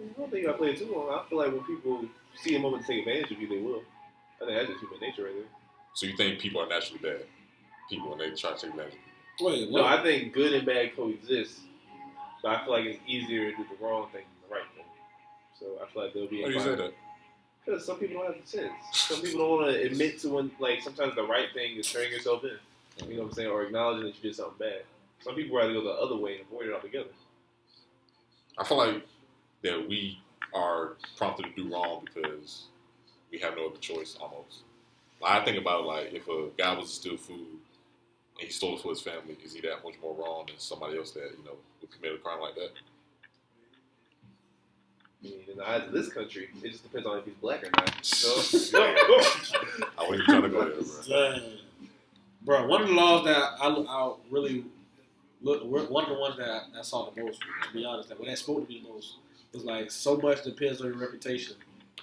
I don't think I play it too long. I feel like when people see a moment to take advantage of you, they will. I think that's just human nature right there. So you think people are naturally bad? People when they try to take advantage. of Wait, No. I think good and bad coexist, but I feel like it's easier to do the wrong thing than the right thing. So I feel like there'll be. you. Why do you say that? Because some people don't have the sense. Some people don't want to admit to when, like, sometimes the right thing is turning yourself in. You know what I'm saying? Or acknowledging that you did something bad. Some people rather go the other way and avoid it altogether. I feel like that we are prompted to do wrong because we have no other choice almost. Like, I think about like if a guy was to steal food and he stole it for his family, is he that much more wrong than somebody else that, you know, would commit a crime like that? I mean, in the eyes of this country, it just depends on if he's black or not. So, I wasn't trying to go there, bro. Dang. Bro, one of the laws that I, I really look, one of the ones that I, I saw the most, to be honest, that when that spoke to me the most, was like so much depends on your reputation,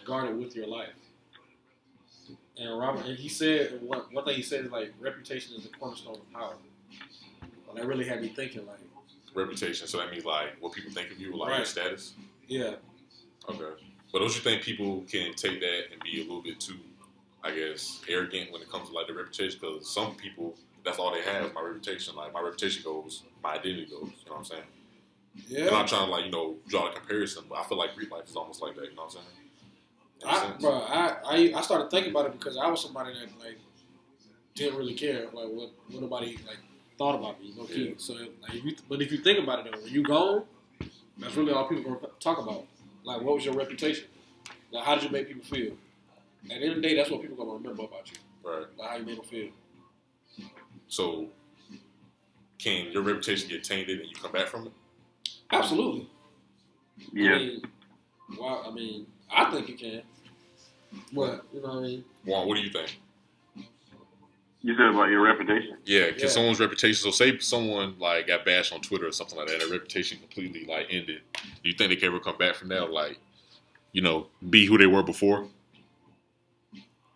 guarded with your life. And Robert, and he said one, one thing he said is like reputation is the cornerstone of power. And that really had me thinking like, Reputation. So that means like what people think of you, like your status. yeah, Okay. But don't you think people can take that and be a little bit too, I guess, arrogant when it comes to like the reputation? Because some people, that's all they have my reputation. Like my reputation goes, my identity goes. You know what I'm saying? And I'm trying to like you know draw a comparison, but I feel like real life is almost like that. You know what I'm saying? I, sense? bro, I, I I started thinking about it because I was somebody that like didn't really care like what what nobody like thought about me, no Yeah. So like, if you, but if you think about it, though, when you go, that's really all people gonna talk about. Like, what was your reputation? Like, how did you make people feel? At the end of the day, that's what people gonna remember about you, Right. like how you made them feel. So, can your reputation get tainted and you come back from it? Absolutely. I Yeah. mean, well, I mean, I think you can. What you know what I mean? Juan, what do you think? You said about your reputation. Yeah, can Yeah. someone's reputation? So, say someone like got bashed on Twitter or something like that, their reputation completely like ended. Do you think they can ever come back from that? Or, like, you know, be who they were before?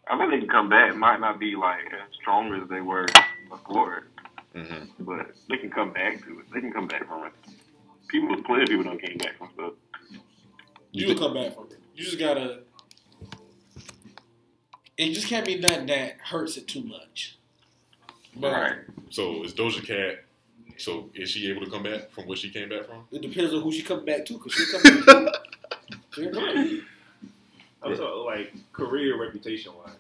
I think they can come back. Might not be like as strong as they were before, Mm-hmm. but they can come back to it. They can come back from it. People, plenty of people don't came back from stuff. You will come back from it. You just gotta. It just can't be nothing that hurts it too much. But Right. So, is Doja Cat? So, is she able to come back from what she came back from? It depends on who she come back to, because she come back. she come back. I'm talking like career reputation wise.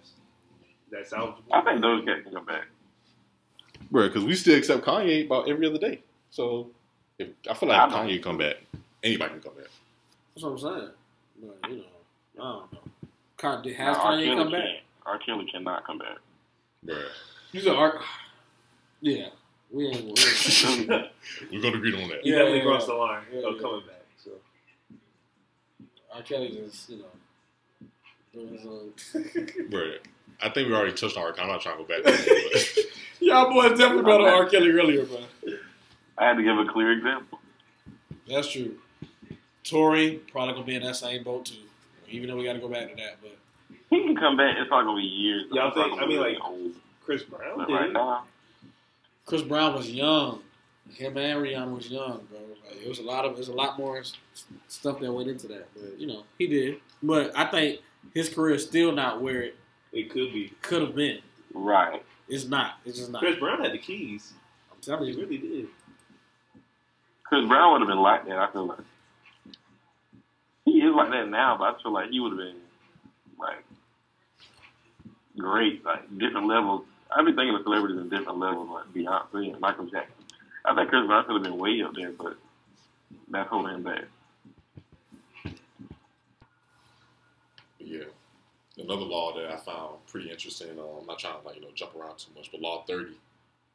That's salvageable. I think those cats can come back. Bro, because we still accept Kanye about every other day. So, if I feel like I if know. Kanye come back, anybody can come back. That's what I'm saying. But you know, I don't know. Con- did- No, Has R. Kanye come back? can't. R. Kelly cannot come back. Bruh. He's an art. Yeah, we ain't. We ain't. We're going to agree on that. He Yeah, definitely yeah, crossed yeah. the line Yeah, of yeah. coming back. So R. Kelly just you know doing his own. Bruh. I think we already touched on our. I'm not trying to go back. To it, but Y'all boys definitely better R. Kelly earlier, bro. I had to give a clear example. That's true. Tory probably gonna be in that same boat too. Even though we got to go back to that, but He can come back. It's not gonna be years. Y'all It's not think- gonna I mean, like- old. Chris Brown But did right now, Chris Brown was young. Him and Rihanna was young, bro. Like, it was a lot of, there's a lot more stuff that went into that. But you know, he did. But I think his career is still not where it It could be. could have been. right? It's not. It's just not. Chris Brown had the keys. I'm telling you, He you. really did. Chris Brown would have been like that. I feel like he is like that now, but I feel like he would have been like great, like different levels. I've been thinking of celebrities in different levels, like Beyonce and Michael Jackson. I think Chris Brown could have been way up there, but that's holding him back. yeah. Another law that I found pretty interesting. Uh, I'm not trying to like you know jump around too much, but Law 30: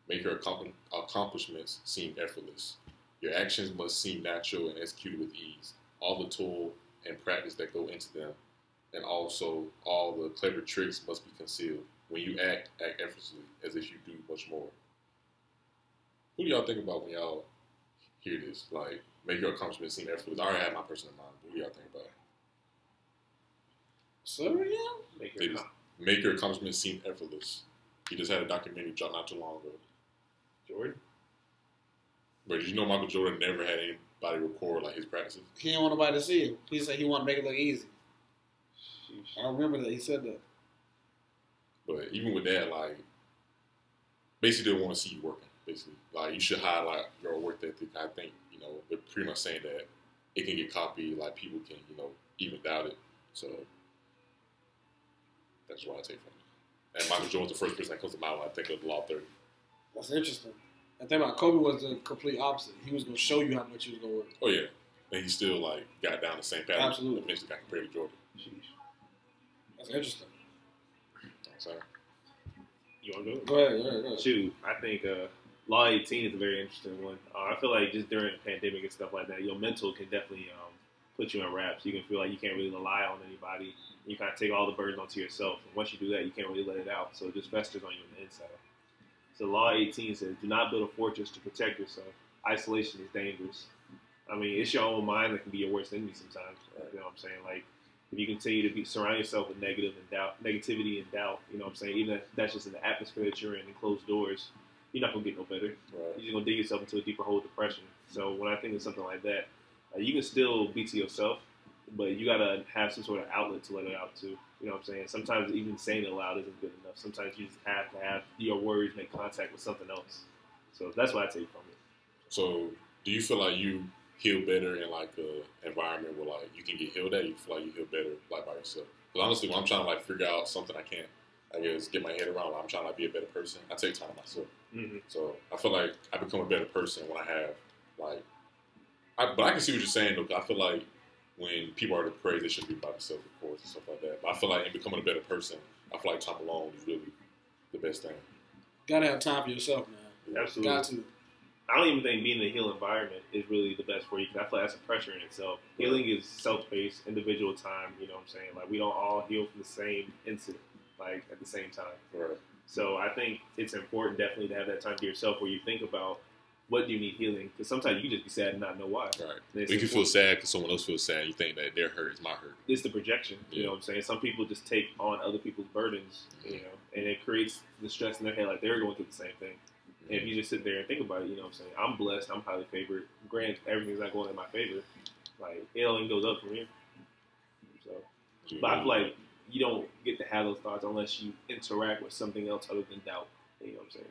make your accom- accomplishments seem effortless. Your actions must seem natural and executed with ease. All the toil and practice that go into them, and also all the clever tricks must be concealed. When you act, act effortlessly, as if you do much more. Who do y'all think about when y'all hear this? Like, make your accomplishments seem effortless. I already have my person in mind. But who do y'all think about? Sorry, yeah. Make your just make your accomplishments seem effortless. He just had a documentary dropped not too long ago. Jordan. But you know Michael Jordan never had anybody record like his practices? He didn't want nobody to see it. He said he wanted to make it look easy. Sheesh. I remember that he said that. But even with that, like, basically they want to see you working. Basically, like you should highlight your work ethic. I think you know they're pretty much saying that it can get copied. Like people can you know even doubt it. So that's what I take from it. And Michael Jordan's the first person that comes to mind when I think of the Law 30. That's interesting. I think about Kobe was the complete opposite. He was gonna show you how much he was gonna work. Oh yeah, and he still like got down the same pattern. Absolutely. Eventually got compared to Jordan. Sheesh. That's interesting. You know what I'm saying? You want to go? Go ahead, go ahead, go ahead. Shoot, I think uh, Law 18 is a very interesting one. Uh, I feel like just during the pandemic and stuff like that, your mental can definitely um, put you in wraps. You can feel like you can't really rely on anybody. You kind of take all the burden onto yourself. And once you do that, you can't really let it out. So it just festers on you on the inside. So Law 18 says, do not build a fortress to protect yourself. Isolation is dangerous. I mean, it's your own mind that can be your worst enemy sometimes. You know what I'm saying? Like, if you continue to be surround yourself with negative and doubt, negativity and doubt, you know what I'm saying? Even if that's just in the atmosphere that you're in and closed doors, you're not gonna get no better. Right. You're just gonna dig yourself into a deeper hole of depression. So when I think of something like that, uh, you can still be to yourself, but you gotta have some sort of outlet to let it out to. You know what I'm saying? Sometimes even saying it loud isn't good enough. Sometimes you just have to have your words make contact with something else. So that's what I take from it. So, do you feel like you heal better in like a environment where like you can get healed at? You feel like you heal better like by yourself? Because honestly, when I'm trying to like figure out something I can't, I guess get my head around, like, I'm trying to like, be a better person. I take time myself. Mm-hmm. So I feel like I become a better person when I have like. I, but I can see what you're saying though. I feel like when people are depressed, they should be by themselves, of course, and stuff like that. But I feel like in becoming a better person, I feel like time alone is really the best thing. Gotta have time for yourself, man. Absolutely. Got to. I don't even think being in a healed environment is really the best for you because I feel like that's a pressure in itself. Healing is self-paced, individual time. You know what I'm saying? Like we don't all heal from the same incident, like at the same time. Right. So I think it's important definitely to have that time to yourself where you think about what do you need healing because sometimes you can just be sad and not know why. Right. We it's can feel sad because someone else feels sad. You think that their hurt is my hurt. It's the projection. You know what I'm saying? Some people just take on other people's burdens, you mm-hmm. know, and it creates the stress in their head like they're going through the same thing. And if you just sit there and think about it, you know what I'm saying? I'm blessed. I'm highly favored. Granted, everything's not going in my favor. Like, it only goes up from here. So, but I feel like you don't get to have those thoughts unless you interact with something else other than doubt. You know what I'm saying?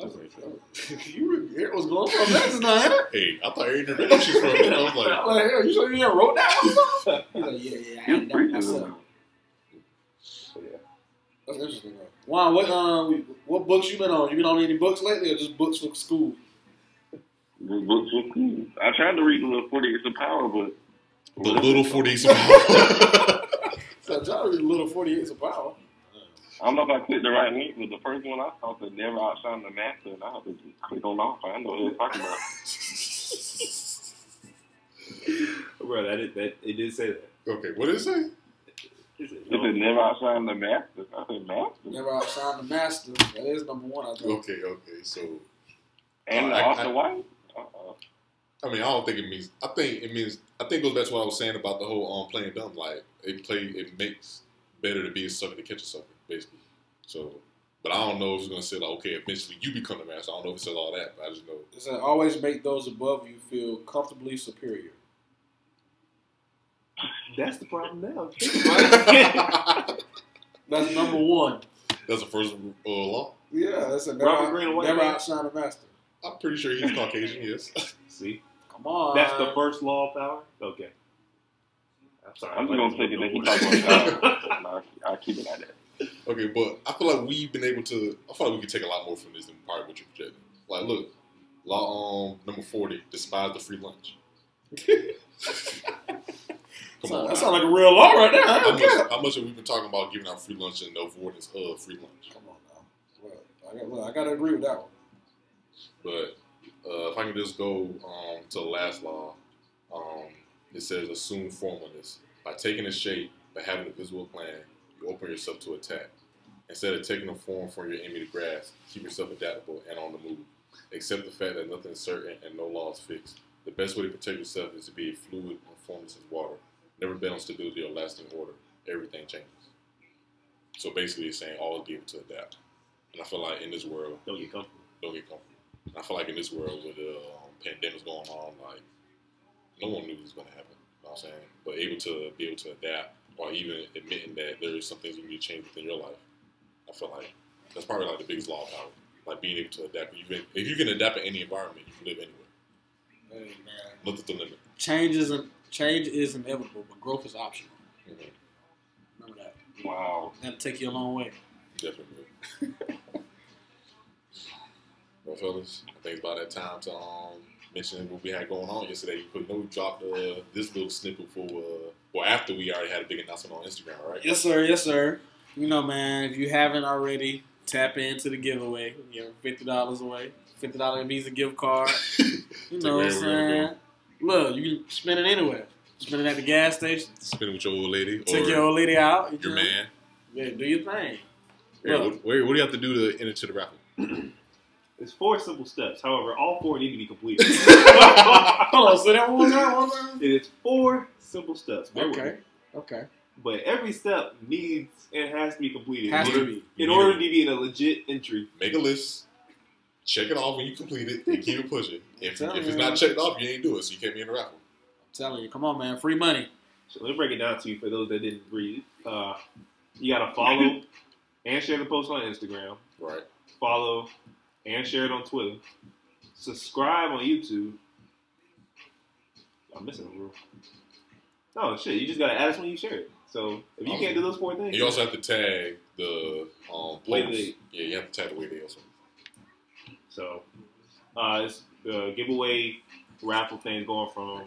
So, you really hear what's going on? That's not it. Hey, I thought Aaron read that shit for a minute. I was like, I'm like, hell, you sure you ain't wrote that one? He's like, yeah, yeah, I He's had that preaching. myself. so yeah. That's interesting. Though. Juan, what um, what books you been on? You been on any books lately, or just books for school? The books were cool. I tried to read the little 40 Years of Power, but the little 40 some So John read Little Forty Eight of Power. I don't know if I clicked the right link, but the first one I saw said never outshine the master, and I had to just click on off. I know what they're talking about. Bro, that, is, that it did say that. Okay, what did it say? It said, It never outshine the master. I said master. Never outshine the master. That is number one. I think. Okay, okay. So, And Uh, I- I- White? Uh-uh. I mean, I don't think it means. I think it means. I think it goes back to what I was saying about the whole um playing dumb. Like it play, it makes better to be a sucker to catch a sucker, basically. So, but I don't know if it's gonna say like, okay, eventually you become the master. I don't know if it says all that, but I just know. It said always make those above you feel comfortably superior. That's the problem now. That's number one. That's the first uh, law. Yeah, that's a never, Robert Greene, never man. outshine the master. I'm pretty sure he's Caucasian. Yes. See? Come on. That's the first law of power? Okay. I'm sorry. I'm just gonna take it that he no talking more. about power. I'll, I'll keep it at that. Okay, but I feel like we've been able to. I feel like we could take a lot more from this than probably what you're projecting. Like, look, law um number forty: despise the free lunch. Come on, that sounds like a real law right there. How much, how much have we been talking about giving out free lunch and the avoidance of free lunch? Come on now. Well, I got, well, I got to agree with that one. But uh, if I can just go um, to the last law, um, it says assume formlessness. By taking a shape, by having a visible plan, you open yourself to attack. Instead of taking a form for your enemy to grasp, keep yourself adaptable and on the move. Accept the fact that nothing is certain and no law is fixed. The best way to protect yourself is to be fluid and formless as water. Never bet on stability or lasting order. Everything changes. So basically, it's saying always be able to adapt. And I feel like in this world, Don't get comfortable. don't get comfortable. And I feel like in this world with the um, pandemics going on, like no one knew this was gonna happen. You know what I'm saying? But able to be able to adapt or even admitting that there is some things you need to change within your life. I feel like that's probably like the biggest law of power. Like being able to adapt. You can, if you can adapt in any environment, you can live anywhere. Hey, man. Nothing's the limit. Change is change is inevitable, but growth is optional. Mhm. Remember that. Wow. That'll take you a long way. Definitely. well, fellas, I think it's about that time to um, mention what we had going on yesterday. We put we dropped uh, this little snippet for, uh, well, after we already had a big announcement on Instagram, right? Yes, sir. Yes, sir. You know, man, if you haven't already, tap into the giveaway. We're giving fifty dollars away. Fifty dollar Visa gift card. You know what I'm Take wherever you wanna saying? Look, you can spend it anywhere. Spend it at the gas station. Spend it with your old lady Take your old lady out. you your know? man. Yeah, do your thing. Yeah, what, what do you have to do to enter to the raffle? It's four simple steps. However, all four need to be completed. Hold on, say that one more time. One time. it is four simple steps. Bear Okay. Okay. But every step needs and has to be completed Has in, to order, be. in order to be in a legit entry. Make a list. Check it off when you complete it and keep it pushing. If, if it's not checked off, you ain't do it, so you can't be in the raffle. I'm telling you, come on, man. Free money. So let me break it down to you for those that didn't read. Uh, you got to follow and share the post on Instagram. Right. Follow and share it on Twitter. Subscribe on YouTube. I'm missing a rule. Oh shit! You just gotta add us when you share it. So if you can't do those four things, You also have to tag the um, Yeah, you have to tag the way they also. So, uh, it's the giveaway raffle thing going from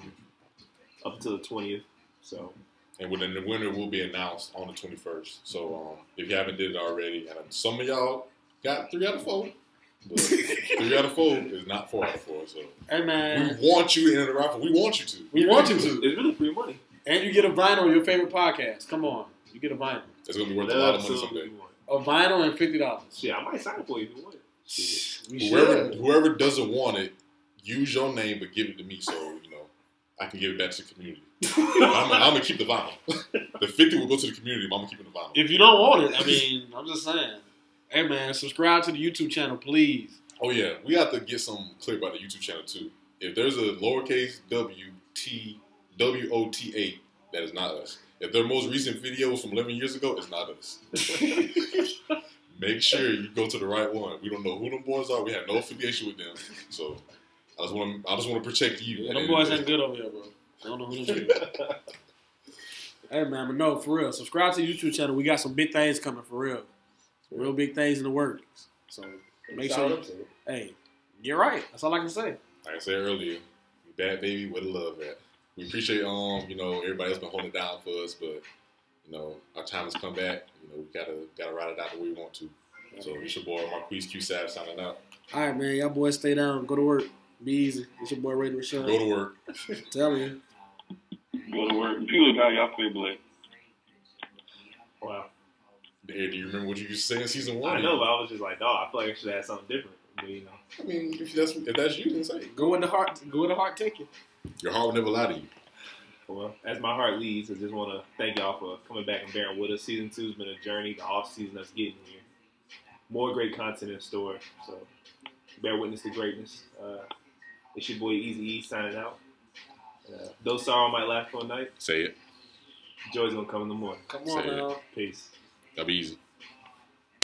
up until the twentieth. So, And when the winner will be announced on the 21st. So um, if you haven't did it already, and some of y'all got three out of four, but three out of four is not four out of four. So Hey, man, we want you in the raffle. We want you to. We want you to. it's to. really free money. And you get a vinyl of your favorite podcast. Come on. You get a vinyl. It's gonna be worth a lot of money episode someday. A vinyl and fifty dollars. Yeah, I might sign it for you if you want it. We Whoever should. whoever doesn't want it, use your name but give it to me so you know I can give it back to the community. I'm, I'm gonna keep the vinyl. The 50 will go to the community, but I'm gonna keep it the vinyl. If you don't want it, I mean, I'm just saying. Hey, man, subscribe to the YouTube channel, please. Oh yeah, we have to get some clear about the YouTube channel too. If there's a lowercase w t w o t a, that is not us. If their most recent videos from 11 years ago, it's not us. Make sure you go to the right one. We don't know who them boys are. We have no affiliation with them. So I just want to I just want to protect you. Yeah, them boys ain't good over here, bro. I don't know who them is. Hey, man, but no, for real. Subscribe to the YouTube channel. We got some big things coming, for real. Real big things in the works. So make That's sure, you, hey, you're right. That's all I can say. Like I said earlier, bad baby, where the love at? We appreciate um, you know, everybody else been holding it down for us, but you know, our time has come back. You know, we gotta gotta ride it out the way we want to. So it's your boy Marquise Q Sav signing out. All right, man. Y'all boys stay down. Go to work. Be easy. It's your boy, Ray Rashawn. Go to work. Tell you. Go to work. People got y'all stay blessed. Wow. Hey, do you remember what you used to say in season one? I know, but I was just like, dog, I feel like I should have something different. But, you know, I mean, if that's if that's you, then say it. Go in the heart. Go in the heart. Take it. Your heart will never lie to you. well, as my heart leads, I just want to thank y'all for coming back and bearing with us. Season two has been a journey. The off season us getting here. More great content in store. So bear witness to greatness. Uh, it's your boy Easy E signing out. Uh, though sorrow might last for a night, Say it. joy's gonna come in the morning. Come on Say it. now. Peace. That'll be easy.